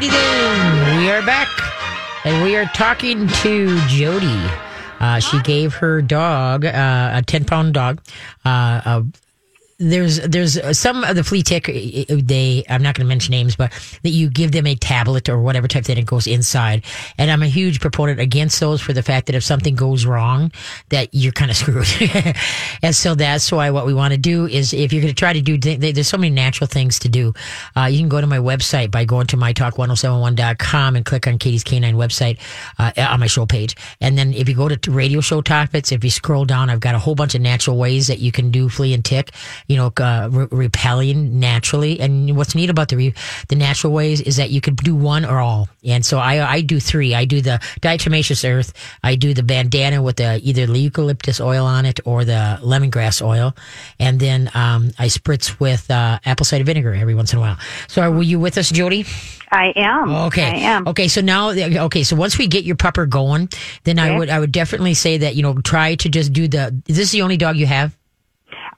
Alrighty then, we are back, and we are talking to Jody. Uh, she gave her dog, uh, a ten pound dog, uh, a there's there's some of the flea tick they I'm not going to mention names but that you give them a tablet or whatever type that it goes inside. And I'm a huge proponent against those for the fact that if something goes wrong that you're kind of screwed. And so that's why what we want to do is if you're going to try to do there's so many natural things to do. Uh, you can go to my website by going to mytalk1071.com and click on Katie's Canine website uh, on my show page. And then if you go to radio show topics if you scroll down I've got a whole bunch of natural ways that you can do flea and tick you know, uh, re- repelling naturally. And what's neat about the re- the natural ways is that you could do one or all. And so I I do three. I do the diatomaceous earth. I do the bandana with the either the eucalyptus oil on it or the lemongrass oil, and then um, I spritz with uh, apple cider vinegar every once in a while. So were you with us, Jody? I am. Okay. I am. Okay. So now, okay. So once we get your pupper going, then okay. I would, I would definitely say that, you know, try to just do the, is this the only dog you have?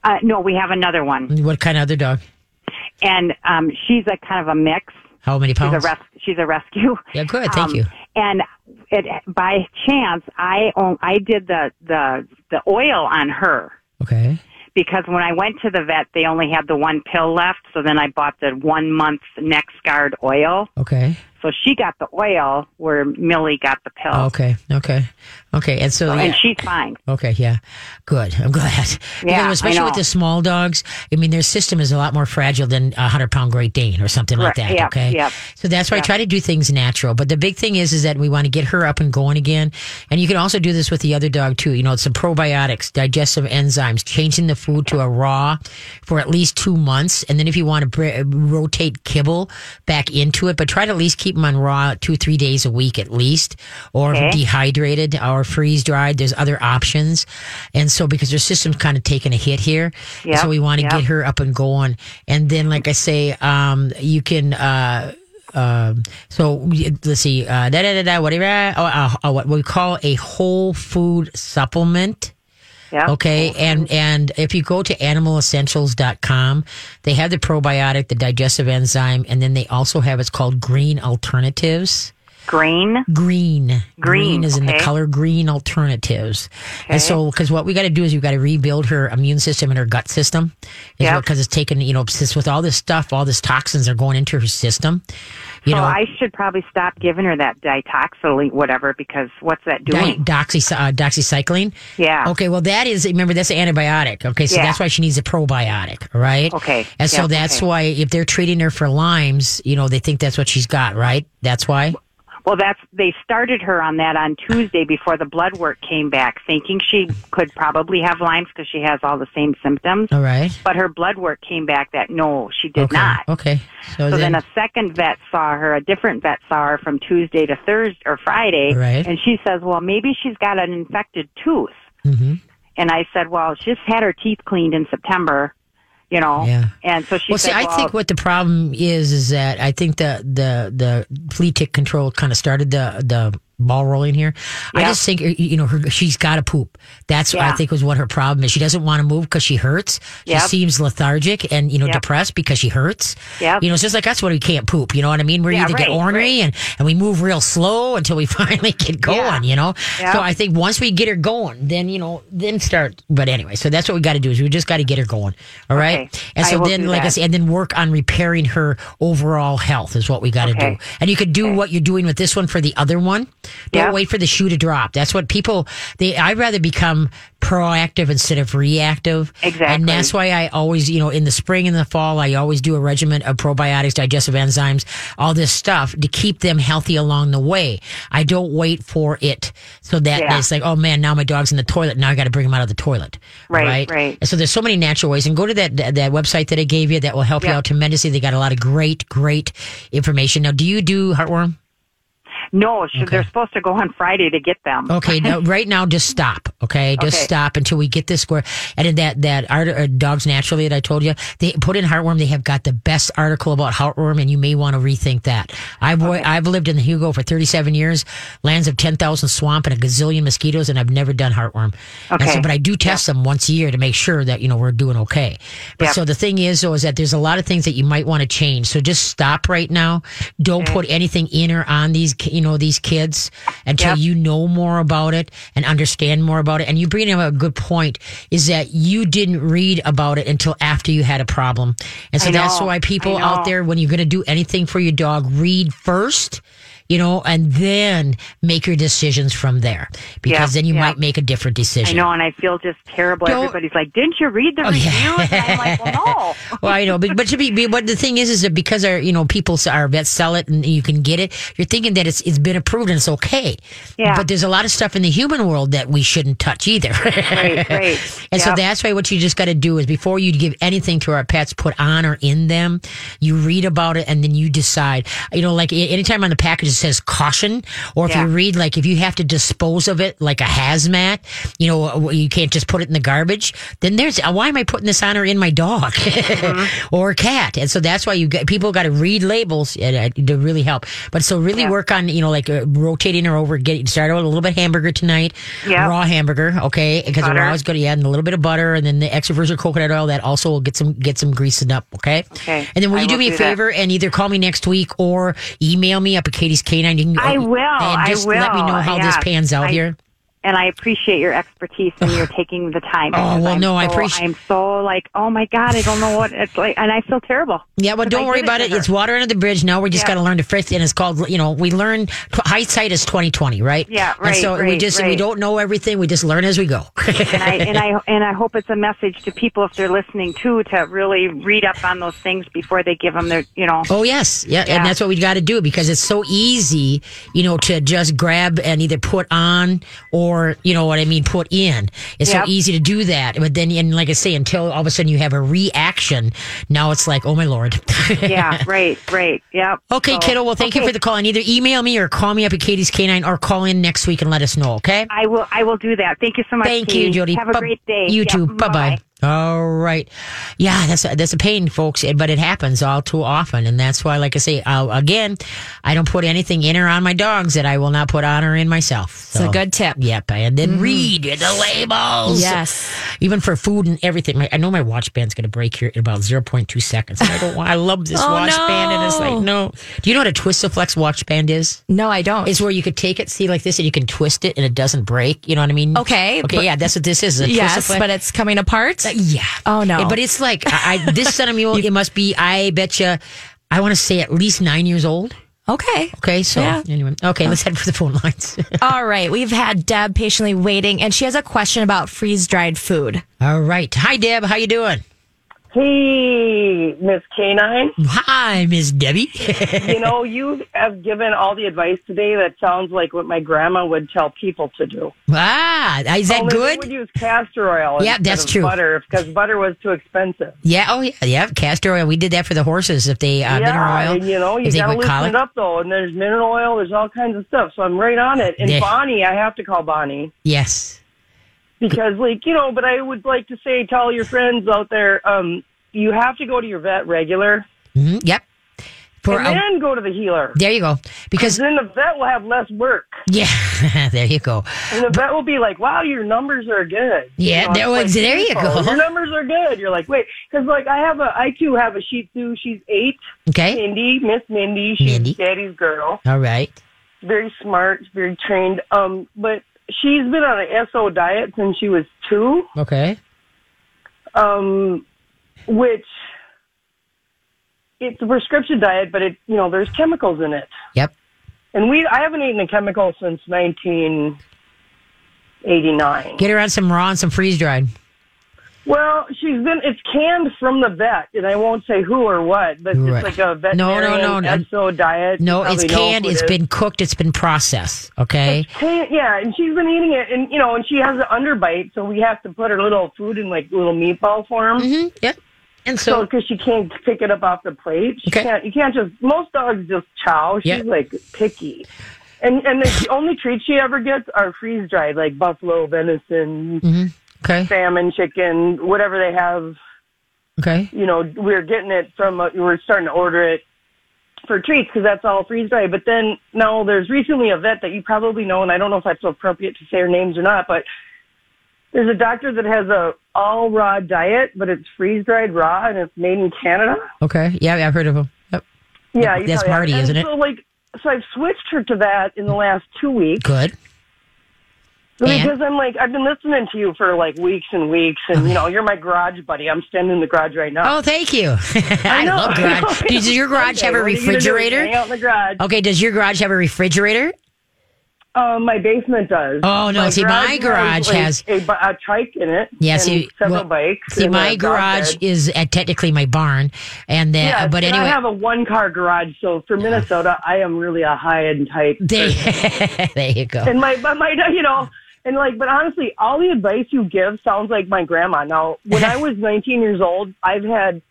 Uh, no, we have another one. What kind of other dog? And um, she's a kind of a mix. How many pounds? She's a, res- she's a rescue. Yeah, good. Thank um, you. And it, by chance, I own, I did the the the oil on her. Okay. Because when I went to the vet, they only had the one pill left. So then I bought the one month NexGard oil. Okay. So she got the oil where Millie got the pill. Okay, okay, okay. And so, so yeah. and she's fine. Okay, yeah, good. I'm glad. Yeah, especially with the small dogs. I mean, their system is a lot more fragile than a hundred pound Great Dane or something like that. Okay, yeah. So that's why. I try to do things natural. But the big thing is, is that we want to get her up and going again. And you can also do this with the other dog too. You know, it's some probiotics, digestive enzymes, changing the food to a raw for at least two months, and then if you want to br- rotate kibble back into it, but try to at least keep them on raw two, three days a week at least, or okay. dehydrated or freeze dried. There's other options. And so because her system's kind of taking a hit here. Yep. So we want to yep. get her up and going. And then, like I say, um, you can, uh, um, so let's see, uh, da, da, da, da, whatever, uh, uh, what we call a whole food supplement. Yep. Okay. And, and if you go to animalessentials.com, they have the probiotic, the digestive enzyme, and then they also have, it's called green alternatives. Green? Green. Green, is in the color green alternatives. And so, because what we got to do is we've got to rebuild her immune system and her gut system. Yep. Because it's taken, you know, since with all this stuff, all this toxins are going into her system. You so know, I should probably stop giving her that ditoxylate, whatever, because what's that di- doing? doxy, uh, doxycycline. yeah. Okay, well, that is, remember, that's an antibiotic. Okay, so Yeah. that's why she needs a probiotic, right? Okay. And so Yeah, that's okay. why if they're treating her for Lyme's, you know, they think that's what she's got, right? That's why? Well, that's they started her on that on Tuesday before the blood work came back, thinking she could probably have Lyme's because she has all the same symptoms. All right. But her blood work came back that no, she did okay. not. Okay. So, So then, then a second vet saw her, a different vet saw her from Tuesday to Thursday or Friday, Right. and she says, "Well, maybe she's got an infected tooth." Mhm. And I said, "Well, she's had her teeth cleaned in September, you know." Yeah. And so she well, see, I well, think what the problem is is that I think the the the flea tick control kind of started the the ball rolling here. I just think you know her she's got to poop. That's what I think was what her problem is. She doesn't want to move because she hurts. She Yep. seems lethargic and you know Yep. depressed because she hurts. Yep. You know, it's just like us when we can't poop. You know what I mean? We Yeah, either get right, ornery and and we move real slow until we finally get going. Yeah. You know. Yep. So I think once we get her going, then you know, then start. But anyway, so that's what we got to do is we just got to get her going. All right. Okay. And so then, like I said, and then work on repairing her overall health is what we got to Okay. do. And you could do Okay. what you're doing with this one for the other one. Don't Yep. wait for the shoe to drop. That's what people. They. I'd rather become proactive instead of reactive. Exactly. And that's why I always, you know, in the spring and the fall, I always do a regimen of probiotics, digestive enzymes, all this stuff to keep them healthy along the way. I don't wait for it so that Yeah. it's like, oh man, now my dog's in the toilet. Now I got to bring him out of the toilet. Right, right. And so there's so many natural ways. And go to that that, that website that I gave you that will help you out tremendously. They got a lot of great, great information. Now, do you do heartworm? No, should, they're supposed to go on Friday to get them. Okay, now, right now, just stop. Okay, just Okay. stop until we get this square. And in that that art, uh, dogs naturally that I told you, they put in heartworm. They have got the best article about heartworm, and you may want to rethink that. I've wa- I've lived in the Hugo for 37 years, lands of 10,000 swamp and a gazillion mosquitoes, and I've never done heartworm. Okay. so, but I do test them once a year to make sure that you know we're doing okay. But Yep. so the thing is, though, is that there's a lot of things that you might want to change. So just stop right now. Don't put anything in or on these, you know, these kids until Yep. you know more about it and understand more about it. And you bring up a good point is that you didn't read about it until after you had a problem. And so that's why people out there, when you're going to do anything for your dog, read first. You know, and then make your decisions from there because Yeah, then you yeah. might make a different decision. I know, and I feel just terrible. Don't- Everybody's like, "Didn't you read the Oh, yeah. And I'm like, "Well, no." well, I know, but but to be, but the thing is, is that because our you know people our vets sell it and you can get it, you're thinking that it's it's been approved and it's okay. Yeah. But there's a lot of stuff in the human world that we shouldn't touch either. Right, right. And so that's why what you just got to do is before you give anything to our pets, put on or in them, you read about it and then you decide. You know, like anytime on the package says caution, or if Yeah. you read like if you have to dispose of it like a hazmat, you know, you can't just put it in the garbage. Then there's uh, why am I putting this on or in my dog Mm-hmm. or cat? And so that's why you get people got to read labels uh, to really help. But so really Yeah. work on you know like uh, rotating her over. Get start with a little bit hamburger tonight, Yeah. raw hamburger, okay? Because raw is good. Yeah, and a little bit of butter, and then the extra virgin coconut oil that also will get some get some greasing up, okay? Okay. And then will I you do will me a do that. favor and either call me next week or email me up at Katie's Canine? You can, I oh, will. And I just let me know how this pans out I- here. and I appreciate your expertise and you're taking the time. Oh, well, I'm no, I so- appreciate- I'm so like, oh my god, I don't know what it's like, and I feel terrible. Yeah, well, don't worry about it. her. It's water under the bridge. Now we just Yeah. got to learn to fix. And it's called, you know, we learn hindsight is twenty twenty, right? Yeah, And right, so we right, just we don't know everything. We just learn as we go. and I and I and I hope it's a message to people if they're listening too to really read up on those things before they give them their, you know. Oh yes, yeah, Yeah. and that's what we got to do because it's so easy, you know, to just grab and either put on or you know what I mean, put in. It's Yep. so easy to do that, but then and like I say, until all of a sudden you have a reaction, now it's like, oh my lord. Yeah, right, right, yep. okay, So- kiddo. Well, thank you for the call, and either email me or call me up at Katie's Canine or call in next week and let us know. Okay. I will. I will do that. Thank you so much. Thank Katie. you, Jody. Have a great day. You too. Bye bye. All right. Yeah, that's a, that's a pain, folks, eh, but it happens all too often, and that's why, like I say, I'll, again, I don't put anything in or on my dogs that I will not put on or in myself. It's a good tip. Yep, and then mm-hmm. read the labels. Yes. even for food and everything. My, I know my watch band's going to break here in about zero point two seconds. I don't want. I love this Oh, watch band, and it's like no. no. Do you know what a Twistiflex watch band is? No, I don't. It's where you could take it, see like this, and you can twist it, and it doesn't break. You know what I mean? Okay, Okay. but- yeah, that's what this is. a yes, but it's coming apart. Yeah. Oh, no. But it's like I, I this son of mule. it must be. I bet you. I want to say at least nine years old. Okay. Okay. So Yeah. anyway. Okay. Let's oh. head for the phone lines. All right. We've had Deb patiently waiting, and she has a question about freeze dried food. All right. Hi, Deb. How you doing? Hey, Miss Canine. Hi, Miss Debbie. You know, you have given all the advice today that sounds like what my grandma would tell people to do. ah, is that Only We would use castor oil. Yeah, instead that's of true. Butter because butter was too expensive. Yeah. Oh, yeah. Yeah. Castor oil. We did that for the horses. If they uh, yeah, mineral oil. and you know, you they gotta loosen colic. it up though. And there's mineral oil. There's all kinds of stuff. So I'm right on it. And Yeah. Bonnie, I have to call Bonnie Yes. Because, like, you know. But I would like to say, tell your friends out there, um, you have to go to your vet regular, hmm Yep. For and a- then go to the healer. there you go. Because Then the vet will have less work. yeah, there you go. And the vet will be like, "Wow, your numbers are good." Yeah, it's there- well, there you go. Your numbers are good. You're like, wait, because like I have a, I too have a Shih Tzu. She's eight. Okay. Mindy, Miss Mindy. She's Mindy. Daddy's girl. All right. Very smart, very trained. Um, but she's been on an SO diet since she was two. Okay. Um, which it's a prescription diet, but it you know there's chemicals in it. Yep. And we, I haven't eaten a chemical since 1989. Get her on some raw and some freeze dried. Well, she's been, it's canned from the vet, and I won't say who or what, but Right. it's like a No, no, veterinarian no, no. SO diet. No, it's canned. who it It's is. been cooked. It's been processed. Okay. Can- yeah, and she's been eating it, and you know, and she has an underbite, so we have to put her little food in like little meatball form. hmm Yep. And So, so, because she can't pick it up off the plate, she Okay. can't. You can't just. Most dogs just chow. She's Yeah. like picky, And and the only treats she ever gets are freeze dried, like buffalo venison, Okay. salmon, chicken, whatever they have. Okay. You know, we are getting it from. Uh, we are starting to order it for treats because that's all freeze dried. But then now there's recently a vet that you probably know, and I don't know if that's appropriate to say her names or not, but there's a doctor that has a all raw diet, but it's freeze dried raw and it's made in Canada. Okay. Yeah, I've heard of them. Yep. Yeah, That's. Marty, isn't it? So like, so I've switched her to that in the last two weeks Good. Because I'm like, I've been listening to you for like weeks and weeks, and you know, you're my garage buddy. I'm standing in the garage right now. Oh, thank you. I, know. love garage. Does your garage Okay, have a what are you gonna do? refrigerator? Hang out in the garage. Okay, does your garage have a refrigerator? Um, my basement does. Oh, no, see, my garage has- a, bi- a trike in it. Yeah, and several well, bikes. See, my garage is at technically my barn, and then Yes, but and anyway, I have a one car garage, so for Minnesota, I am really a high end type. they, there you go. And my, but my, you know, and like, but honestly, all the advice you give sounds like my grandma. Now, when I was 19 years old, I've had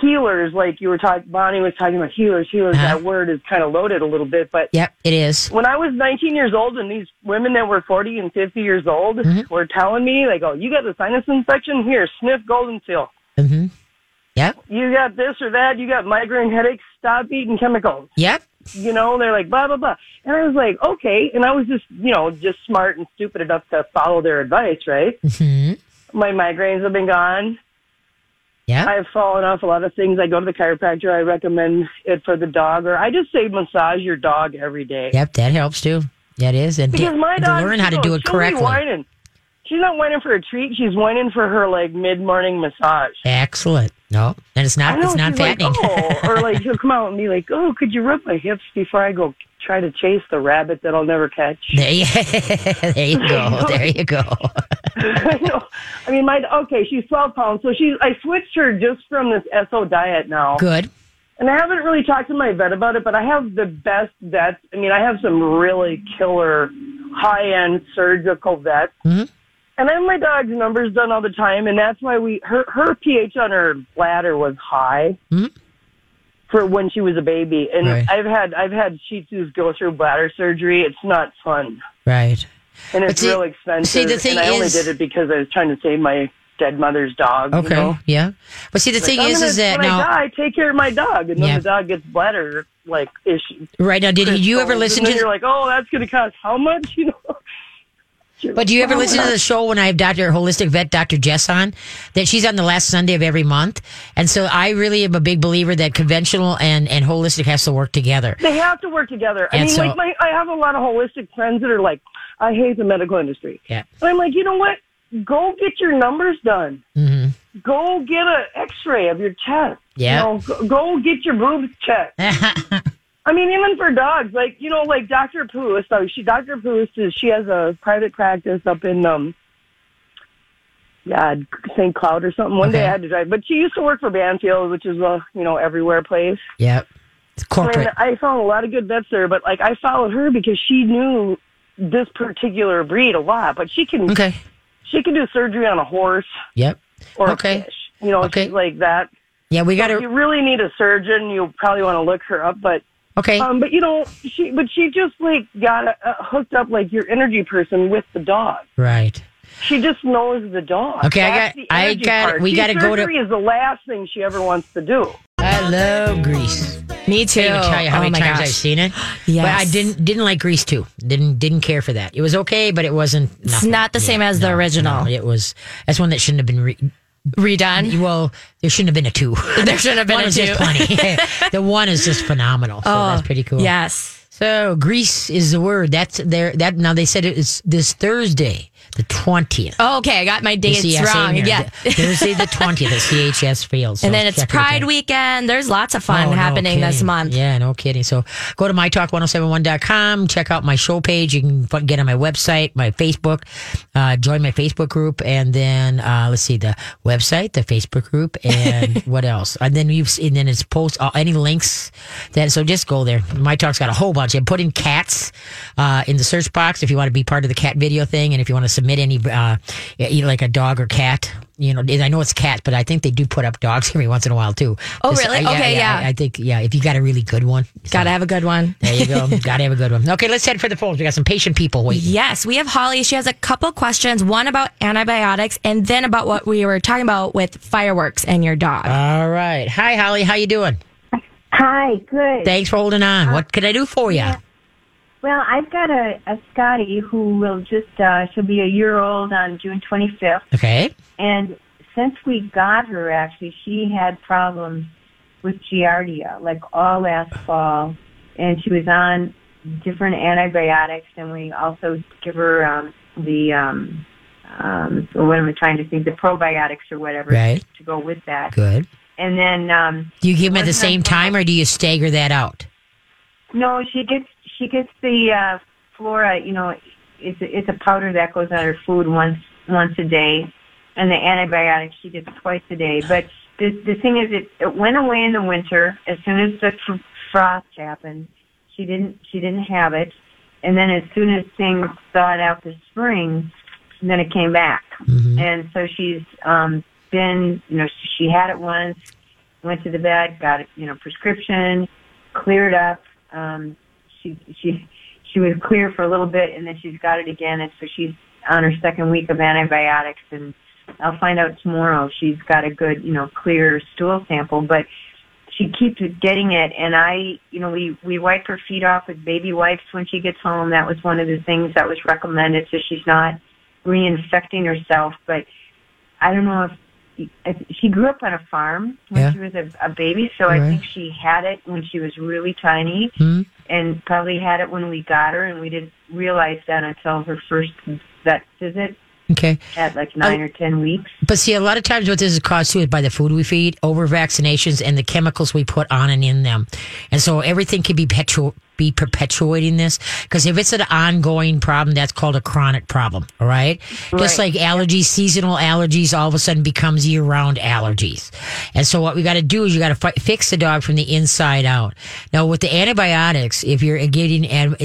healers, like you were talking, Bonnie was talking about healers. Healers, Uh-huh. that word is kind of loaded a little bit, but Yep, it is. when I was 19 years old and these women that were 40 and 50 years old Mm-hmm. were telling me, like, oh, you got the sinus infection? Here, sniff Golden Seal. hmm Yep, You got this or that. You got migraine headaches. Stop eating chemicals. yep. You know, they're like, blah, blah, blah. And I was like, okay. And I was just, you know, just smart and stupid enough to follow their advice, right? hmm My migraines have been gone. Yeah. I've fallen off a lot of things. I go to the chiropractor. I recommend it for the dog, or I just say massage your dog every day. Yep, that helps too. That is, and Because my to dog, learn how to do it correctly. Whining. She's not whining for a treat. She's whining for her like mid morning massage. Excellent. No, and it's not. know, It's not she's like, fattening. oh, or like she'll come out and be like, "Oh, could you rub my hips before I go try to chase the rabbit that I'll never catch?" there, you, there you go. There you go. I know. I mean, my okay, she's twelve pounds, so she's. I switched her just from this SO diet now, Good. and I haven't really talked to my vet about it. But I have the best vets. I mean, I have some really killer, high end surgical vets. Mhm. And I have my dog's numbers done all the time, and that's why we her her pH on her bladder was high Mhm. for when she was a baby. And Right. I've had I've had Shih Tzus go through bladder surgery. It's not fun, Right. and it's see- real expensive. see, the thing and I only did it because I was trying to save my dead mother's dog. Okay. You know? Yeah. But see, the thing I'm is, gonna- is that when now, I die, take care of my dog, and then Yeah. the dog gets bladder like issue. right now, did you ever listen to? You're like, oh, that's going to cost how much? You know. But do you ever listen to the show when I have Dr. Holistic Vet Dr. Jess on? That she's on the last Sunday of every month. And so I really am a big believer that conventional and, and holistic has to work together. They have to work together. I And mean, so- like my, I have a lot of holistic friends that are like, I hate the medical industry. Yeah. And I'm like, you know what? Go get your numbers done. hmm Go get a X-ray of your chest. Yeah. You know, go, go get your boobs checked. I mean, even for dogs, like you know, like Dr. Pooh. So she, Dr. Pooh, is she has a private practice up in um, yeah, St. Cloud or something. One day I had to drive, but she used to work for Banfield, which is a you know everywhere place. yep. It's corporate. And I found a lot of good vets there, but like I followed her because she knew this particular breed a lot. But she can Okay. she can do surgery on a horse Yep. or Okay. a fish. You know, Okay. like that. Yeah, we got If to. you really need a surgeon, you probably want to look her up. But Okay. um, but you know, she but she just like got uh, hooked up like your energy person with the dog. Right. She just knows the dog. Okay, I got- the I got- part. we See, gotta go to- surgery Is the last thing she ever wants to do. I love Grease. Me too. Can't tell you how oh many times gosh. I've seen it. Yes. But I didn't didn't like Grease too. Didn't didn't care for that. It was okay, but it wasn't. It's not the same as the original. no, it was. That's one that shouldn't have been. Re- Redone. well, there shouldn't have been a two. There shouldn't have been one a was just two. plenty. the one is just phenomenal. So oh, that's pretty cool. Yes. So Grease is the word. That's there. That now they said it is this Thursday, the twentieth. Oh, okay, I got my dates wrong. Yeah. Thursday the twentieth. The CHS fails. So and then it's Pride weekend. There's lots of fun Oh, no happening this month. Yeah, no kidding. So go to mytalk1071.com, check out my show page. You can get on my website, my Facebook, uh, join my Facebook group, and then uh, let's see the website, the Facebook group, and what else? And then you've and then it's post uh, any links that so just go there. My talk's got a whole bunch. And put in cats uh, in the search box if you want to be part of the cat video thing, and if you want to submit any uh, you know, like a dog or cat you know, I know it's cats, but I think they do put up dogs every once in a while too. Oh, Just- really? I- Okay, yeah. I, I think yeah. If you got a really good one, so- Gotta have a good one. There you go. Gotta have a good one. Okay, let's head for the phones. We got some patient people waiting. Yes, we have Holly. She has a couple questions. One about antibiotics, and then about what we were talking about with fireworks and your dog. All right. Hi, Holly. How you doing? Hi, good. Thanks for holding on. What can I do for you? Well, I've got a, a Scotty who will just, uh, she'll be a year old on June 25th. Okay. And since we got her, actually, she had problems with Giardia, like all last fall. And she was on different antibiotics, and we also give her um, the, um, um, what am I trying to think, the probiotics or whatever Right. to go with that. Good. And then, um, Do you give them at the same time- or do you stagger that out? No, she gets she gets the uh, flora. You know, it's a, it's a powder that goes on her food once once a day, and the antibiotics she gets twice a day. But the the thing is, it it went away in the winter as soon as the fr- frost happened. She didn't she didn't have it, and then as soon as things thawed out this spring, then it came back. And so she's um, been, you know, she had it once, went to the vet, got you know, prescription, cleared up. Um, she she she was clear for a little bit, and then she's got it again, and so she's on her second week of antibiotics. And I'll find out tomorrow. She's got a good, you know, clear stool sample, but she keeps getting it. And I, you know, we we wipe her feet off with baby wipes when she gets home. That was one of the things that was recommended, so she's not reinfecting herself. But I don't know if she grew up on a farm when Yeah. she was a, a baby, so I think she had it when she was really tiny, Hmm? and probably had it when we got her, and we didn't realize that until her first vet visit Okay. at like nine or ten weeks. But see, a lot of times what this is caused too is by the food we feed, over vaccinations, and the chemicals we put on and in them. And so everything can be perpetu- be perpetuating this. Because if it's an ongoing problem, that's called a chronic problem. All right. Just like allergies, seasonal allergies, all of a sudden becomes year round allergies. And so what we got to do is you got to fi- fix the dog from the inside out. Now with the antibiotics, if you're getting an-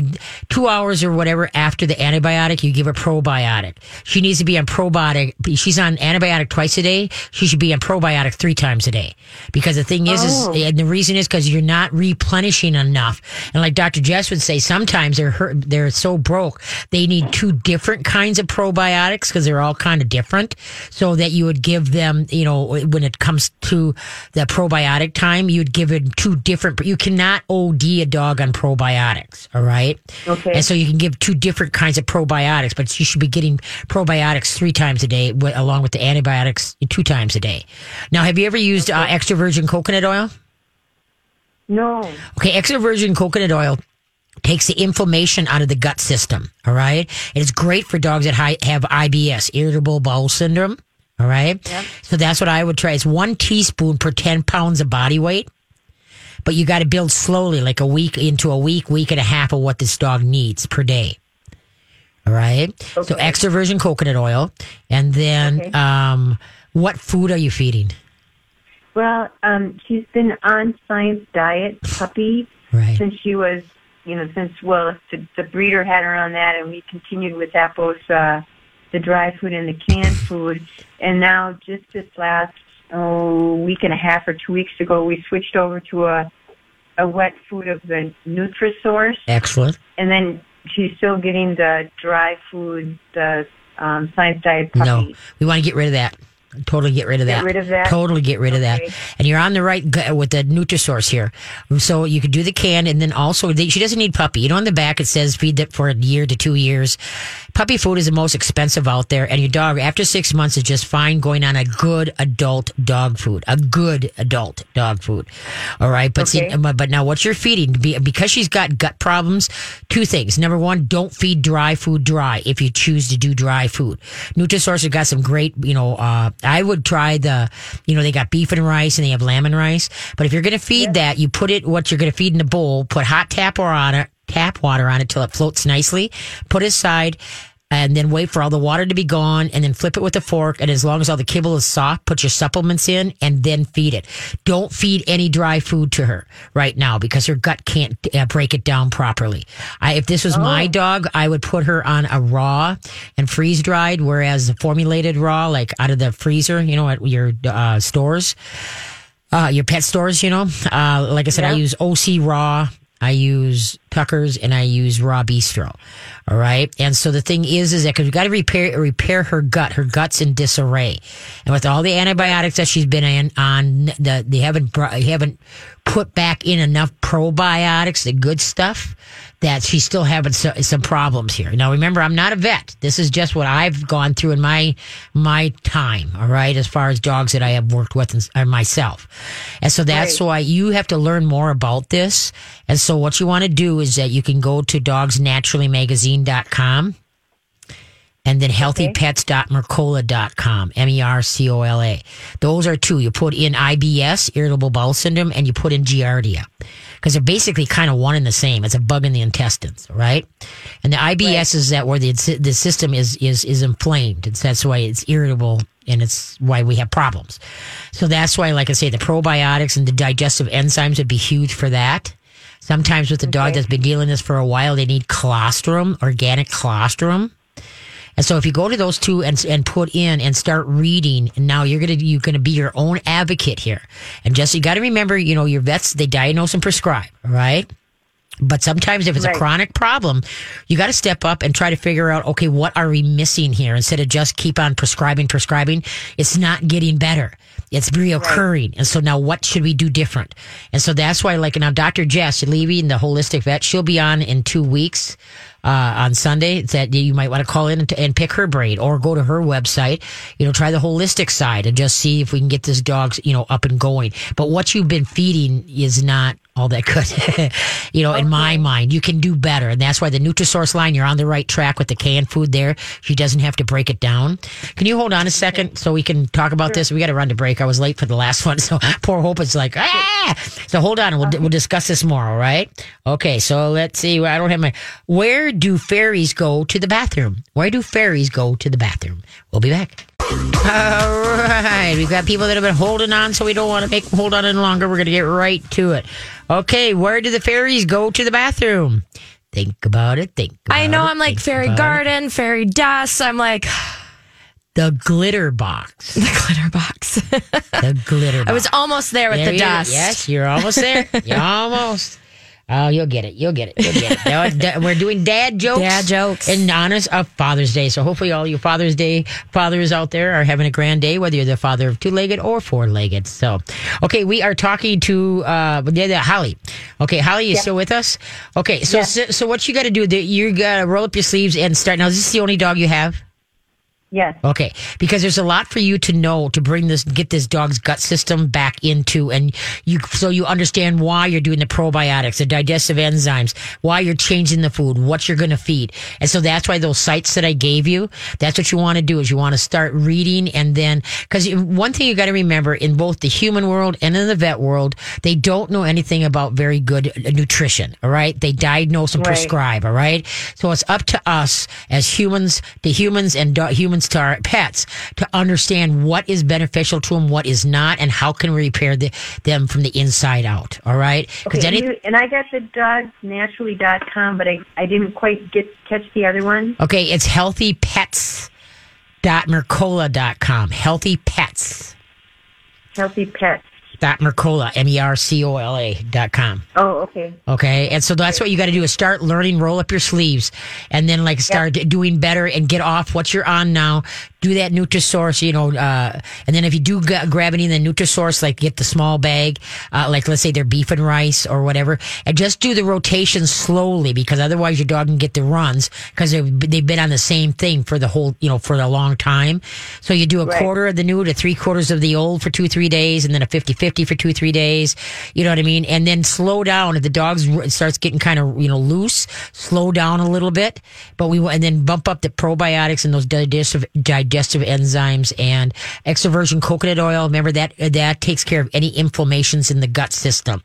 two hours or whatever after the antibiotic, you give a probiotic. She needs to be on probiotic. She's on antibiotic twice a day. She should be on probiotic three times a day. Because the thing is, Oh. is and the reason is because you're not replenishing enough. And like Dr. Jess would say, sometimes they're hurt, they're so broke, they need two different kinds of probiotics because they're all kind of different. So that you would give them, you know, when it comes to the probiotic time, you'd give it two different, you cannot OD a dog on probiotics. All right. Okay. And so you can give two different kinds of probiotics, but you should be getting probiotics three times a day along with the antibiotics two times a day. Now, have you ever used uh, extra virgin coconut oil? No, Okay, extra virgin coconut oil takes the inflammation out of the gut system. All right. And it's great for dogs that hi- have IBS, irritable bowel syndrome. All right. So that's what I would try. It's one teaspoon per 10 pounds of body weight. But you got to build slowly, like a week into a week, week and a half of what this dog needs per day. All right. So extra virgin coconut oil. And then, Okay. um, what food are you feeding? Well, um, she's been on Science Diet puppy Right. since she was, you know, since well, the, the breeder had her on that, and we continued with that both uh, the dry food and the canned food. And now, just this last oh week and a half or two weeks ago, we switched over to a a wet food of the Nutrisource, Excellent. and then she's still getting the dry food, the um, Science Diet puppy. No, we want to get rid of that. Totally get rid of Get that. rid of that? Totally get rid of that. And you're on the right gu- with the Nutrisource here. So you could do the can, and then also she doesn't need puppy. You know, on the back it says feed it for a year to two years. Puppy food is the most expensive out there, and your dog after six months is just fine going on a good adult dog food, a good adult dog food. All right, but Okay. see, but now what you're feeding be- because she's got gut problems. Two things. Number one, don't feed dry food dry if you choose to do dry food. Nutrisource has got some great, you know. Uh, I would try the, you know, they got beef and rice and they have lamb and rice. But if you're going to feed that, you put it what you're going to feed in a bowl. Put hot tap water on it, tap water on it till it floats nicely. Put it aside. And then wait for all the water to be gone and then flip it with a fork. And as long as all the kibble is soft, put your supplements in and then feed it. Don't feed any dry food to her right now because her gut can't uh, break it down properly. I, if this was my dog, I would put her on a raw and freeze dried, whereas formulated raw, like out of the freezer, you know, at your uh, stores, uh, your pet stores, you know, uh, like I said, I use OC raw. I use Tucker's and I use Raw Bistro. All right. And so the thing is, is that because we got to repair, repair her gut. Her gut's in disarray. And with all the antibiotics that she's been in, on, the, they haven't, they haven't put back in enough probiotics, the good stuff, that she's still having so, some problems here. Now, remember, I'm not a vet. This is just what I've gone through in my my time. All right, as far as dogs that I have worked with and, and myself, and so that's why you have to learn more about this. And so, what you want to do is that you can go to dogsnaturallymagazine.com and then healthypets.mercola.com, M E R C O L A. Those are two. You put in IBS, irritable bowel syndrome, and you put in Giardia because they're basically kind of one and the same. It's a bug in the intestines, right? And the IBS is that where the the system is is is inflamed. It's that's why it's irritable and it's why we have problems. So that's why, like I say, the probiotics and the digestive enzymes would be huge for that. Sometimes with the dog that's been dealing this for a while, they need colostrum, organic colostrum. And so if you go to those two and, and put in and start reading, now you're going to, you're going to be your own advocate here. And just, you got to remember, you know, your vets, they diagnose and prescribe, right? But sometimes if it's Right. a chronic problem, you got to step up and try to figure out, okay, what are we missing here? Instead of just keep on prescribing, prescribing, it's not getting better. It's reoccurring. And so now what should we do different? And so that's why, like now Dr. Jess Levy and the holistic vet, she'll be on in two weeks. Uh, on Sunday, that you might want to call in and, and pick her brain, or go to her website. You know, try the holistic side and just see if we can get this dog, you know, up and going. But what you've been feeding is not all that good. you know, in my mind, you can do better. And that's why the Nutrisource line, you're on the right track with the canned food there. She doesn't have to break it down. Can you hold on a second so we can talk about this? We got to run to break. I was late for the last one. So poor Hope is like, ah! So hold on we'll, we'll discuss this more. All right. Okay. So let's see. I don't have my, where do fairies go to the bathroom? Where do fairies go to the bathroom? We'll be back. All right. We've got people that have been holding on, so we don't want to make them hold on any longer. We're going to get right to it. Okay. Where do the fairies go to the bathroom? Think about it. Think about I know it, I'm like fairy about it. garden, fairy dust. I'm like The glitter box. the glitter box. The glitter box. I was almost there with There the dust. Yes, you're almost there. You're almost. Oh, you'll get it. You'll get it. You'll get it. Now, da- we're doing dad jokes. Dad jokes. In honest of Father's Day. So hopefully all you Father's Day fathers out there are having a grand day, whether you're the father of two-legged or four-legged. So, okay, we are talking to, uh, yeah, yeah, Holly. Okay, Holly, you still with us? Okay, so, so, so what you got to do, that you got to roll up your sleeves and start. Now, is this the only dog you have? Yes. Okay, because there's a lot for you to know to bring this, get this dog's gut system back into, and you, so you understand why you're doing the probiotics, the digestive enzymes, why you're changing the food, what you're going to feed, and so that's why those sites that I gave you, that's what you want to do is you want to start reading, and then because one thing you got to remember in both the human world and in the vet world, they don't know anything about very good uh, nutrition. All right, they diagnose and Right. prescribe. All right, so it's up to us as humans, to humans and do- humans to our pets, to understand what is beneficial to them, what is not, and how can we repair the, them from the inside out. All right, Okay, and, you, and I got the dogsnaturally.com, but I, I didn't quite get catch the other one. okay, it's healthypets.mercola.com. Healthy pets. Healthy Pets. Dot Mercola, M E R C O L A dot com. Oh, okay. Okay. And so that's what you got to do is start learning, roll up your sleeves, and then like start doing better and get off what you're on now. Do that Nutrisource, you know, uh, and then if you do g- grab any of the Nutrisource, like get the small bag, uh, like let's say they're beef and rice or whatever, and just do the rotation slowly because otherwise your dog can get the runs because they've, they've been on the same thing for the whole, you know, for a long time. So you do a Right. quarter of the new to three quarters of the old for two, three days, and then a 50 50 for two, three days. You know what I mean? And then slow down. If the dog starts getting kind of, you know, loose, slow down a little bit. But we, and then bump up the probiotics and those digestive, digestive enzymes and extra virgin coconut oil. Remember that, that takes care of any inflammations in the gut system.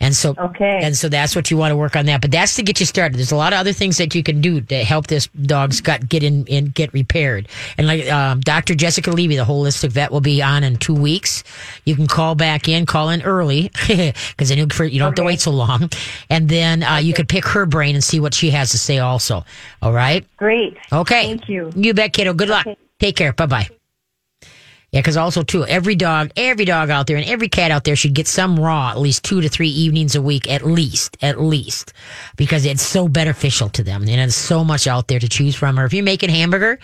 And so, Okay. and so that's what you want to work on that. But that's to get you started. There's a lot of other things that you can do to help this dog's gut get in and get repaired. And like um, Dr. Jessica Levy, the holistic vet, will be on in two weeks. You can call back in, call in early because then you for- you don't have to wait so long. And then uh, you could pick her brain and see what she has to say. Also, all right. Great. Okay. Thank you. You bet, kiddo. Good luck. Take care. Bye bye. Yeah, because also too, every dog, every dog out there, and every cat out there should get some raw at least two to three evenings a week, at least, at least, because it's so beneficial to them, and there's so much out there to choose from. Or if you're making hamburger,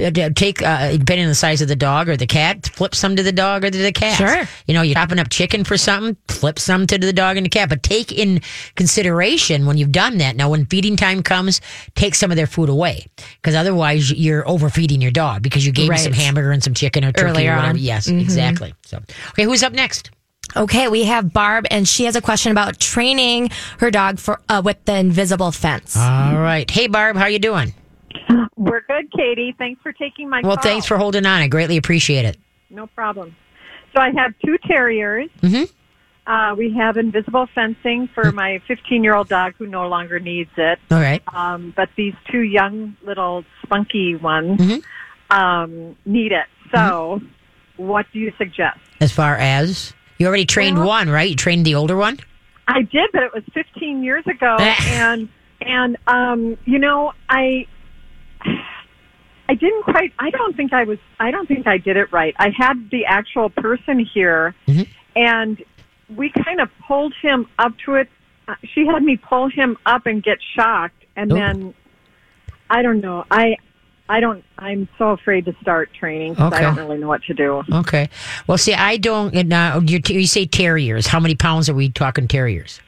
uh, take uh, depending on the size of the dog or the cat, flip some to the dog or to the cat. Sure. You know, you're chopping up chicken for something, flip some to the dog and the cat, but take in consideration when you've done that. Now, when feeding time comes, take some of their food away, because otherwise you're overfeeding your dog because you gave Right. him some hamburger and some chicken or turkey Earlier or whatever. on. Mm-hmm. Yes, exactly. So, okay, who's up next? Okay, we have Barb, and she has a question about training her dog for uh, with the invisible fence. All right. Hey, Barb, how you doing? We're good, Katie. Thanks for taking my question. Well, call. thanks for holding on. I greatly appreciate it. No problem. So I have two terriers. Mhm. Uh, we have invisible fencing for my 15 year old dog who no longer needs it. All right. Um, but these two young little spunky ones Mhm. um, need it. So, what do you suggest? As far as you already trained Well- one, right? You trained the older one. I did, but it was 15 years ago, and and um, you know, I I didn't quite. I don't think I was. I don't think I did it right. I had the actual person here, Mhm. and we kind of pulled him up to it. Uh, She had me pull him up and get shocked, and then I don't know. I I don't. I'm so afraid to start training because Okay. I don't really know what to do. Okay. Well, see, I don't. Uh, you, you say terriers. How many pounds are we talking terriers?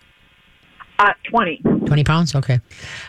Uh, Twenty. 20 pounds? Okay.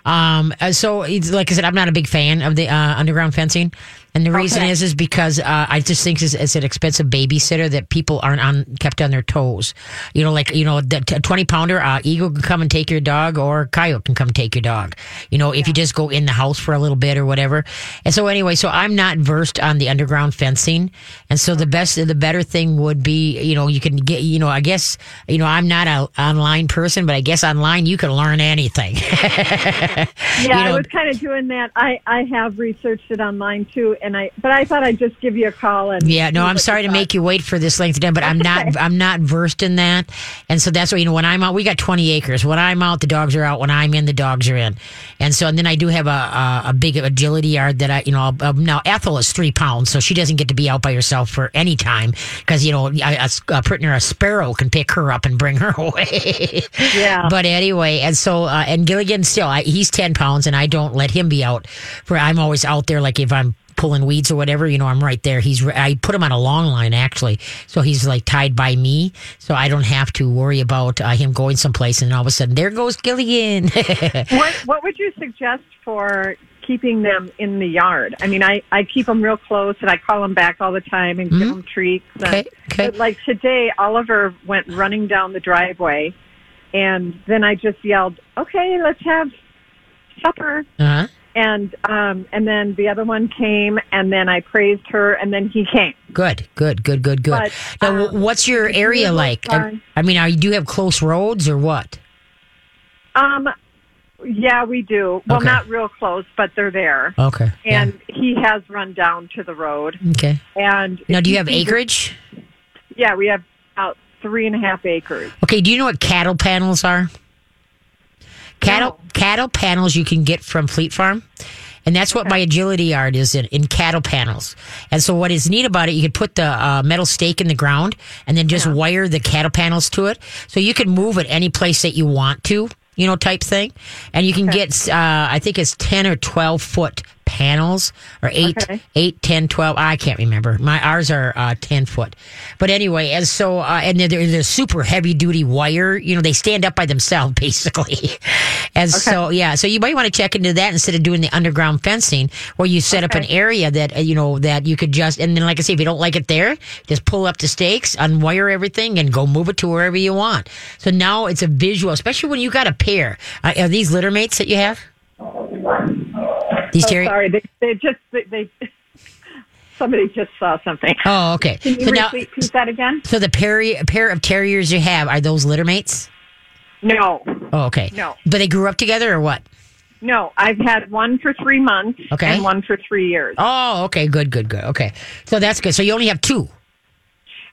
Um, uh, so, it's, like I said, I'm not a big fan of the uh, underground fencing. And the reason Okay. is, is because uh, I just think it's, it's an expensive babysitter that people aren't on kept on their toes. You know, like you know, the t- 20 pounder uh, Eagle can come and take your dog, or Coyote can come take your dog. You know, if you just go in the house for a little bit or whatever. And so, anyway, so I'm not versed on the underground fencing, and so the best, the better thing would be, you know, you can get, you know, I guess, you know, I'm not a online person, but I guess online you can learn anything. Yeah, You I was kind of doing that. I I have researched it online too, and I but I thought I'd just give you a call and Yeah, no, I'm sorry to thought. make you wait for this length of time, but I'm not. I'm not versed in that, and so that's why you know when I'm out, we got 20 acres. When I'm out, the dogs are out. When I'm in, the dogs are in, and so and then I do have a a, a big agility yard that I you know uh, now Ethel is three pounds, so she doesn't get to be out by herself for any time because you know a, a, a a sparrow can pick her up and bring her away. Yeah. But anyway, and so uh, and Gilligan still, I, he's ten pounds, and I don't let him be out. For I'm always out there, like if I'm pulling weeds or whatever, you know, I'm right there. He's I put him on a long line actually, so he's like tied by me, so I don't have to worry about uh, him going someplace, and all of a sudden there goes Gilligan. What what would you suggest for keeping them in the yard? I mean, I I keep them real close, and I call them back all the time and give them treats. And, Mm-hmm. Okay, okay. But like today, Oliver went running down the driveway, and then I just yelled, "Okay, let's have supper." uh-huh. And um and then the other one came, and then I praised her, and then he came. Good, good, good, good, good. But, now, um, what's your area like? I. I mean, are you do you have close roads or what? Um, yeah, we do. Well, Okay. not real close, but they're there. Okay, yeah. And he has run down to the road. okay. And Now, do you have acreage? Yeah, we have about three and a half acres. Okay, do you know what cattle panels are? Cattle No. cattle panels you can get from Fleet Farm. And that's what my agility yard is in, in cattle panels. And so what is neat about it, you can put the uh, metal stake in the ground and then just wire the cattle panels to it. So you can move it any place that you want to, you know, type thing. And you can get, uh, I think it's 10 or 12 foot panels or eight, Okay. eight, 10, 12. I can't remember. My ours are uh, 10 foot. But anyway, and so, uh, and they're, they're super heavy duty wire. You know, they stand up by themselves basically. And so, yeah, so you might want to check into that instead of doing the underground fencing where you set up an area that, uh, you know, that you could just, and then like I say, if you don't like it there, just pull up the stakes, unwire everything and go move it to wherever you want. So now it's a visual, especially when you got a pair. Uh, are these litter mates that you have? These Oh, Terry? sorry, they, they just they, they somebody just saw something. Oh, okay. Can you So now, repeat, that again? so the pair, pair of terriers you have are those litter mates? No, Oh, okay. No. But they grew up together or what? no. I've had one for three months Okay. and one for three years. Oh, okay. Good, good, good. Okay. So that's good. So you only have two.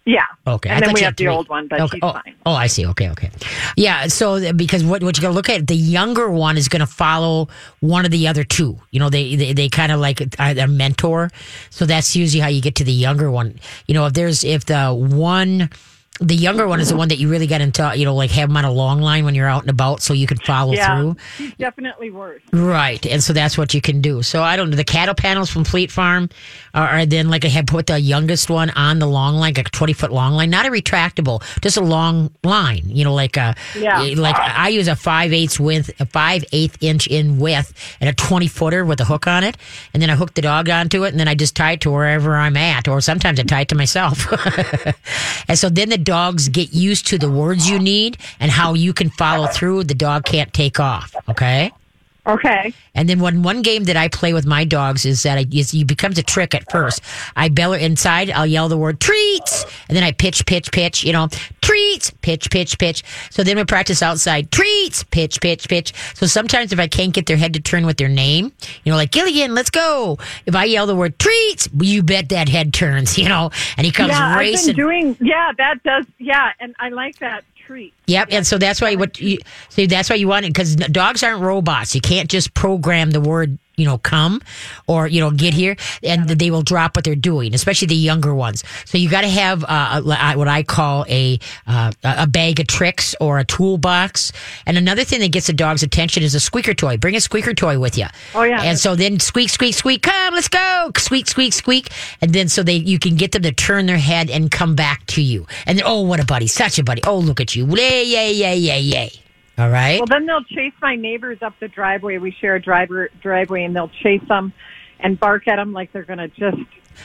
Yeah. Okay. I And then we have the three. old one, but okay. oh, fine. Oh, I see. Okay, okay. Yeah. So because what what you're gonna look at, the younger one is gonna follow one of the other two. You know, they they, they kind of like are a mentor. So that's usually how you get to the younger one. You know, if there's if the one. The younger one is the one that you really get into, you know, like have them on a long line when you're out and about so you can follow Yeah. through. She's definitely worse. Right, and so that's what you can do. So I don't know the cattle panels from Fleet Farm, are, are then like I had put the youngest one on the long line, like a twenty foot long line, not a retractable, just a long line. You know, like a Yeah. Eh, like I use a five eighths width, a five eighth inch in width, and a twenty footer with a hook on it, and then I hook the dog onto it, and then I just tie it to wherever I'm at, or sometimes I tie it to myself. and so then the dogs get used to the words you need and how you can follow through. The dog can't take off. Okay. Okay. And then one one game that I play with my dogs is that I, is, it becomes a trick at first. I bell her inside. I'll yell the word treats, and then I pitch, pitch, pitch. You know, treats, pitch, pitch, pitch. So then we practice outside. Treats, pitch, pitch, pitch. So sometimes if I can't get their head to turn with their name, you know, like Gilligan, let's go. If I yell the word treats, you bet that head turns. You know, and he comes yeah, racing. I've been doing. Yeah, that does. Yeah, and I like that treat. Yep, and so that's why what you see. That's why you want it because dogs aren't robots. You can't just program the word, you know, come or you know get here, and they will drop what they're doing, especially the younger ones. So you got to have uh, a- what I call a uh, a bag of tricks or a toolbox. And another thing that gets the dog's attention is a squeaker toy. Bring a squeaker toy with you. Oh, yeah. And so then squeak, squeak, squeak, come, let's go, squeak, squeak, squeak, and then so they you can get them to turn their head and come back to you. And then, oh, what a buddy, such a buddy. Oh, look at you, yay, yay, yay, yay, yay. All right. Well, then they'll chase my neighbors up the driveway. We share a driver driveway, and they'll chase them and bark at them like they're going to just.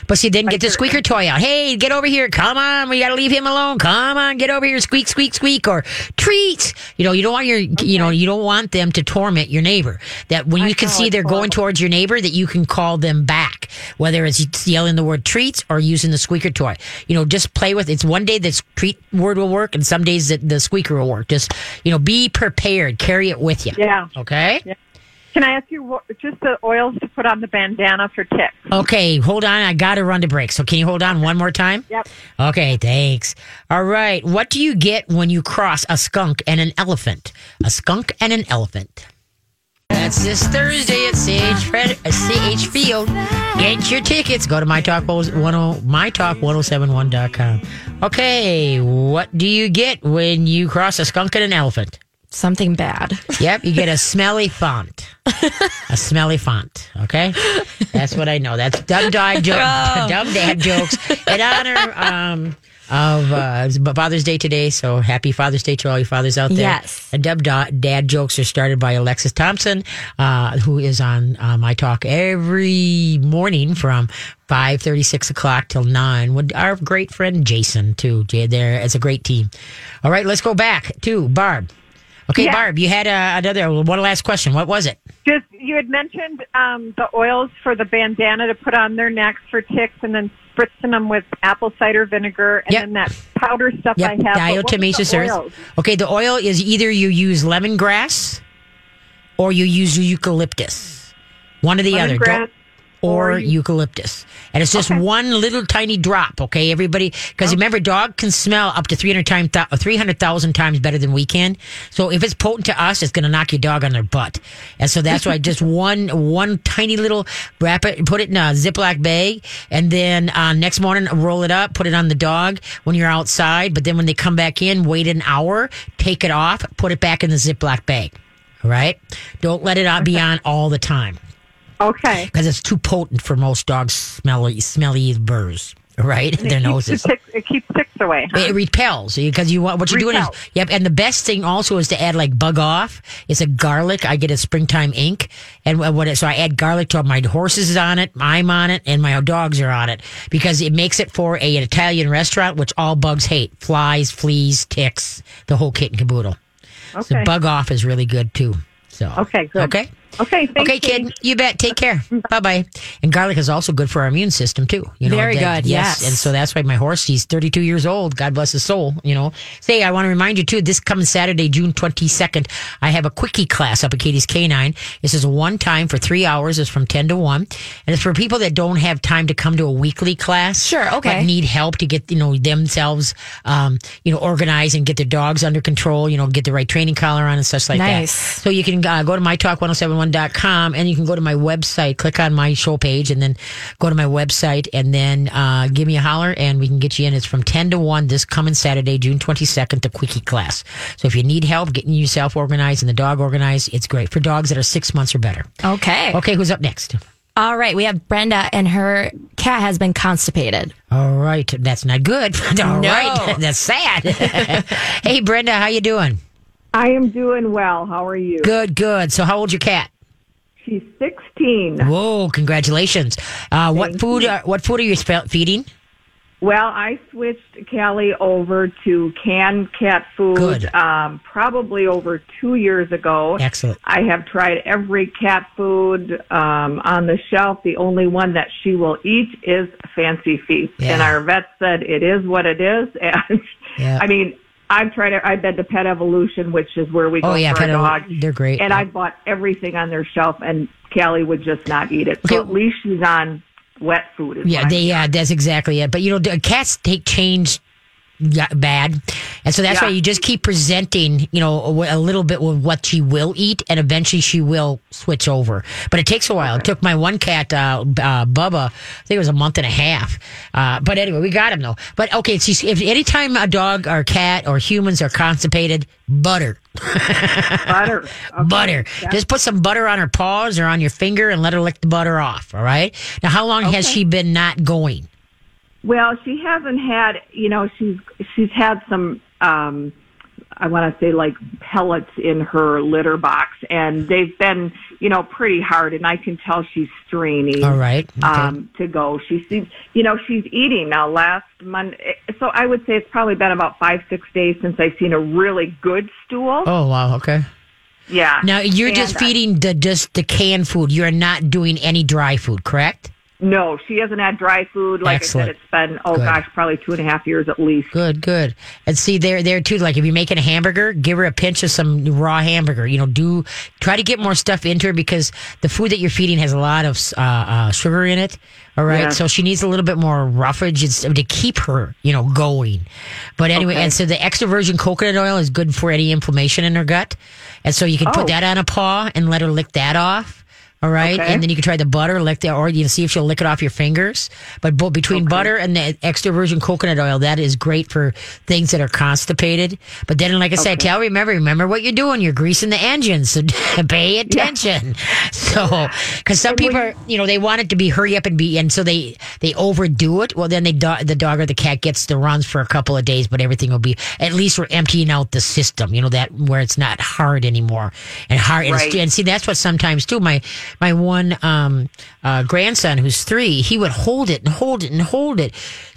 But see, then get the squeaker toy out. Hey, get over here. Come on. We got to leave him alone. Come on. Get over here. Squeak, squeak, squeak. Or treats. You know, you don't want your, you know, you don't want them to torment your neighbor. That when I you can see they're going towards your neighbor, that you can call them back. Whether it's yelling the word treats or using the squeaker toy. You know, just play with It's one day the treat word will work and some days the, the squeaker will work. Just, you know, be prepared. Carry it with you. Yeah. Okay. Can I ask you what, just the oils to put on the bandana for ticks? Okay, hold on. I got to run to break. So can you hold on one more time? Yep. Okay, thanks. All right. What do you get when you cross a skunk and an elephant? A skunk and an elephant. That's this Thursday at CH, Fred, uh, CH Field. Get your tickets. Go to mytalk, 10, mytalk1071.com. Okay, what do you get when you cross a skunk and an elephant? Something bad. Yep, you get a smelly font. a smelly font. Okay, that's what I know. That's dumb dad joke, dumb dad jokes in honor um, of uh, Father's Day today. So happy Father's Day to all you fathers out there. Yes. And dumb da- dad jokes are started by Alexis Thompson, uh, who is on uh, my talk every morning from. 5 6 o'clock till 9 with our great friend Jason too Jay there it's a great team all right let's go back to Barb Okay, Yeah. Barb, you had uh, another one last question. What was it? Just you had mentioned um, the oils for the bandana to put on their necks for ticks, and then spritzing them with apple cider vinegar, and Yep. then that powder stuff Yep, I have. but what was diatomaceous earth. Okay, the oil is either you use lemongrass or you use eucalyptus. One or the other. Don't- or or eucalyptus. And it's just one little tiny drop, okay, everybody? Because remember, dog can smell up to 300 times, 300,000 times better than we can. So if it's potent to us, it's going to knock your dog on their butt. And so that's why just one, one tiny little wrap it, put it in a Ziploc bag, and then uh, next morning roll it up, put it on the dog when you're outside. But then when they come back in, wait an hour, take it off, put it back in the Ziploc bag. All right? Don't let it out be on all the time Okay. because it's too potent for most dogs' smelly, smelly burrs. Right, their It keeps the noses. ticks- it keeps ticks away. Huh? It repels because you want what you're doing is yep. And the best thing also is to add like bug off. It's a garlic. I get a springtime ink, and what what it, so I add garlic to my horses is on it, I'm on it, and my dogs are on it because it makes it for a, an Italian restaurant, which all bugs hate: flies, fleas, ticks, the whole kit and caboodle. Okay. So bug off is really good too. So Okay, good. Okay. Okay, thanks, Okay, kid, you bet. Take care. bye bye. And garlic is also good for our immune system too. You know, Very that- good, yes. And so that's why my horse, he's 32 years old. God bless his soul. You know, say I want to remind you too. This coming Saturday, June 22nd, I have a quickie class up at Katie's Canine. This is one time for three hours. It's from 10 to 1, and it's for people that don't have time to come to a weekly class. Sure, okay. But need help to get you know themselves, um, you know, organized and get their dogs under control. You know, get the right training collar on and such like Nice. that. So you can uh, go to mytalk1071.com and you can go to my website, click on my show page, and then go to my website and then uh, give me a holler and we can get you in. It's from 10 to 1 this coming Saturday, June 22nd, the quickie class. So if you need help getting yourself organized and the dog organized, it's great for dogs that are six months or better. Okay. Okay, who's up next? All right. We have Brenda, and her cat has been constipated. All right, that's not good. All No. right, that's sad. hey, Brenda, how you doing? I am doing well. How are you? Good, good. So, how old's your cat? She's 16. Whoa, congratulations! Uh, what food? Are, what food are you spe- feeding? Well, I switched Callie over to canned cat food Good. um, probably over two years ago. Excellent. I have tried every cat food um, on the shelf. The only one that she will eat is Fancy Feast. Yeah. And our vet said it is what it is. And Yeah. I mean, I've tried. I've been to Pet Evolution, which is where we oh, go Oh yeah, for Pet a Evo- dog. they're great. And I bought everything on their shelf, and Callie would just not eat it. Okay. So at least she's on wet food. yeah, they yeah, that's exactly it. But you know, cats take change yeah, bad, and so that's Yeah. why you just keep presenting, you know, a, a little bit with what she will eat, and eventually she will switch over. But it takes a while. It took my one cat, uh, uh, Bubba, I think it was a month and a half. Uh, but anyway, we got him though. But okay, so if anytime a dog or cat or humans are constipated, butter. butter. Okay. butter. Just put some butter on her paws or on your finger and let her lick the butter off. All right. Now, how long has she been not going? Well, she hasn't had, you know, she's she's had some um I want to say like pellets in her litter box and they've been, you know, pretty hard and I can tell she's straining. All right. Okay. Um to go. She seems, you know, she's eating now last Monday. So I would say it's probably been about 5 6 days since I've seen a really good stool. oh wow. Okay. Yeah. Now you're just And, uh, feeding the just the canned food. You're not doing any dry food, correct? No, she hasn't had dry food. Like Excellent. I said, it's been oh Good. gosh, probably two and a half years at least. Good, good. And see, there, there too. Like if you're making a hamburger, give her a pinch of some raw hamburger. You know, do try to get more stuff into her because the food that you're feeding has a lot of uh, uh, sugar in it. All right, Yeah. so she needs a little bit more roughage to keep her, you know, going. But anyway, Okay. and so the extra virgin coconut oil is good for any inflammation in her gut, and so you can Oh. put that on a paw and let her lick that off. All right, Okay. and then you can try the butter, lick the, or you can see if she'll lick it off your fingers. But between butter and the extra virgin coconut oil, that is great for things that are constipated. But then, like I said, tell remember, remember what you're doing. You're greasing the engine, so pay attention. So, because some people are, you know, they want it to be hurry up and be, and so they they overdo it. Well, then they do, the dog or the cat gets the runs for a couple of days, but everything will be at least we're emptying out the system. You know that where it's not hard anymore and hard. And, and see, that's what sometimes too. My my one um, uh, grandson who's three, he would hold it and hold it and hold it,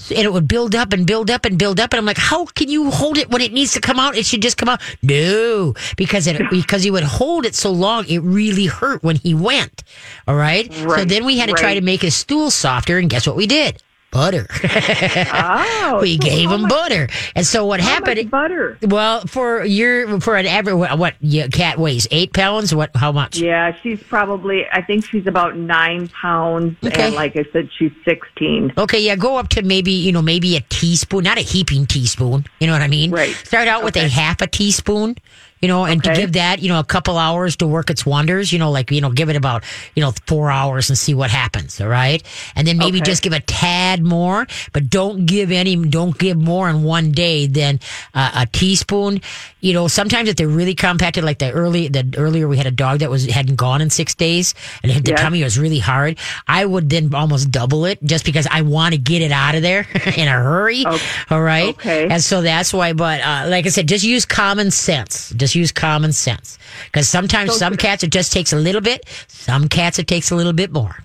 and it would build up and build up and build up. And I'm like, how can you hold it when it needs to come out? It should just come out. No, because it because he would hold it so long, it really hurt when he went. All right. So then we had to try to make his stool softer, and guess what we did? Butter. Oh, we gave him much- butter, and so what happened? butter. Well, for your for an average, what, your cat weighs eight pounds? What? How much? Yeah, she's probably. I think she's about nine pounds, Okay. and like I said, she's sixteen. Okay, yeah, go up to maybe you know maybe a teaspoon, not a heaping teaspoon. You know what I mean? Right. Start out with a half a teaspoon. You know, and to give that you know a couple hours to work its wonders. You know, like you know, give it about you know four hours and see what happens. All right, and then maybe Okay. just give a tad more, but don't give any, don't give more in one day than uh, a teaspoon. You know, sometimes if they're really compacted, like the early the earlier we had a dog that was hadn't gone in six days and the Yes. tummy was really hard. I would then almost double it just because I want to get it out of there in a hurry. Okay. All right. Okay. And so that's why, but uh, like I said, just use common sense. Just use common sense. Because sometimes So some cats it just takes a little bit. Some cats it takes a little bit more.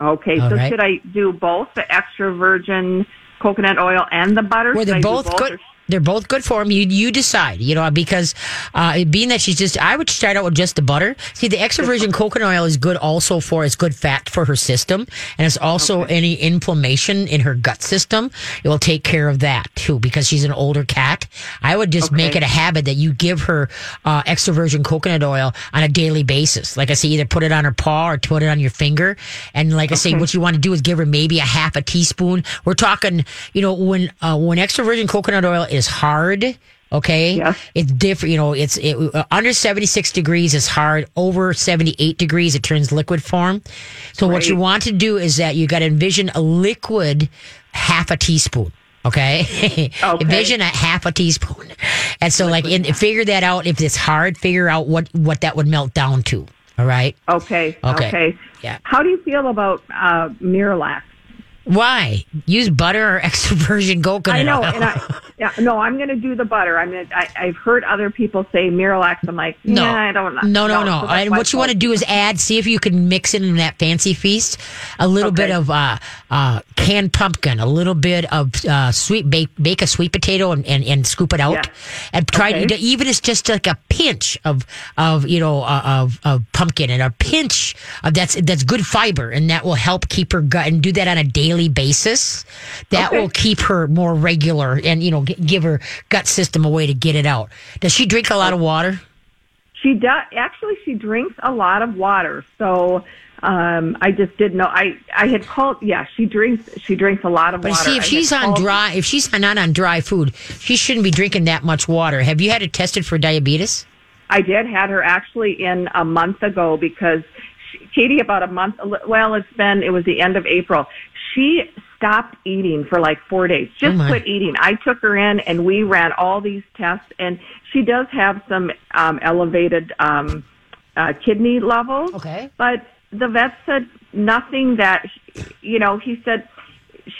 Okay, All so right. should I do both the extra virgin coconut oil and the butter? Well, they're I both good. They're both good for them. You you decide, you know, because uh, being that she's just, I would start out with just the butter. See, the extra virgin coconut oil is good also for it's good fat for her system, and it's also okay. any inflammation in her gut system. It will take care of that too because she's an older cat. I would just okay. make it a habit that you give her uh, extra virgin coconut oil on a daily basis. Like I say, either put it on her paw or put it on your finger, and like I say, what you want to do is give her maybe a half a teaspoon. We're talking, you know, when uh, when extra virgin coconut oil is hard. Okay. Yeah. It's different. You know, it's it, uh, under 76 degrees is hard. Over 78 degrees, it turns liquid form. So right. what you want to do is that you got to envision a liquid half a teaspoon. Okay. okay. envision a half a teaspoon. And so liquid like in, figure that out. If it's hard, figure out what, what that would melt down to. All right. Okay. Okay. okay. Yeah. How do you feel about uh, Miralax? Why use butter or extra virgin coconut I know, oil? and I, yeah, no, I'm going to do the butter. I'm gonna, I, I've heard other people say Miralax. I'm like, no, nah, I don't know. No, no, no. no. So and what you want to do is add. See if you can mix it in that fancy feast. A little okay. bit of uh, uh, canned pumpkin, a little bit of uh, sweet bake, bake a sweet potato and, and, and scoop it out, yeah. and try okay. to even it's just like a pinch of of you know uh, of of pumpkin and a pinch of that's that's good fiber, and that will help keep her gut and do that on a daily daily basis. That okay. will keep her more regular and, you know, give her gut system a way to get it out. Does she drink a lot of water? She does. Actually, she drinks a lot of water. So, um, I just didn't know. I I had called. Yeah, she drinks. She drinks a lot of but water. see, if she's on dry, if she's not on dry food, she shouldn't be drinking that much water. Have you had it tested for diabetes? I did. Had her actually in a month ago because Katie about a month. Well, it's been. It was the end of April she stopped eating for like four days, just oh quit eating. I took her in and we ran all these tests and she does have some um, elevated um, uh, kidney levels. Okay. But the vet said nothing that, you know, he said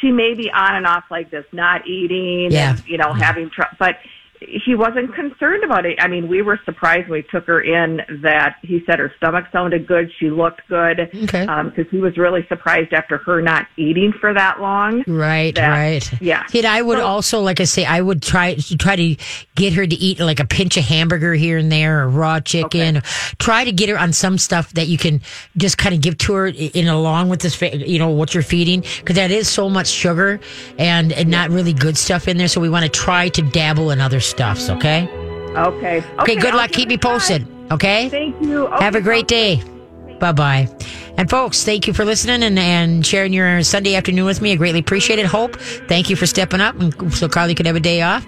she may be on and off like this, not eating yeah. and, you know, yeah. having trouble. But he wasn't concerned about it. I mean, we were surprised when we took her in that he said her stomach sounded good, she looked good. Okay. Because um, he was really surprised after her not eating for that long. Right, that, right. Yeah. Kid, I would so, also, like I say, I would try try to get her to eat like a pinch of hamburger here and there, or raw chicken. Okay. Try to get her on some stuff that you can just kind of give to her in along with this, you know, what you're feeding, because that is so much sugar and, and not really good stuff in there. So we want to try to dabble in other stuffs, okay? Okay. Okay, okay good luck. Keep me posted, okay? Thank you. Okay, Have a great day. Bye bye. And folks, thank you for listening and, and sharing your Sunday afternoon with me. I greatly appreciate it. Hope, thank you for stepping up and so Carly could have a day off.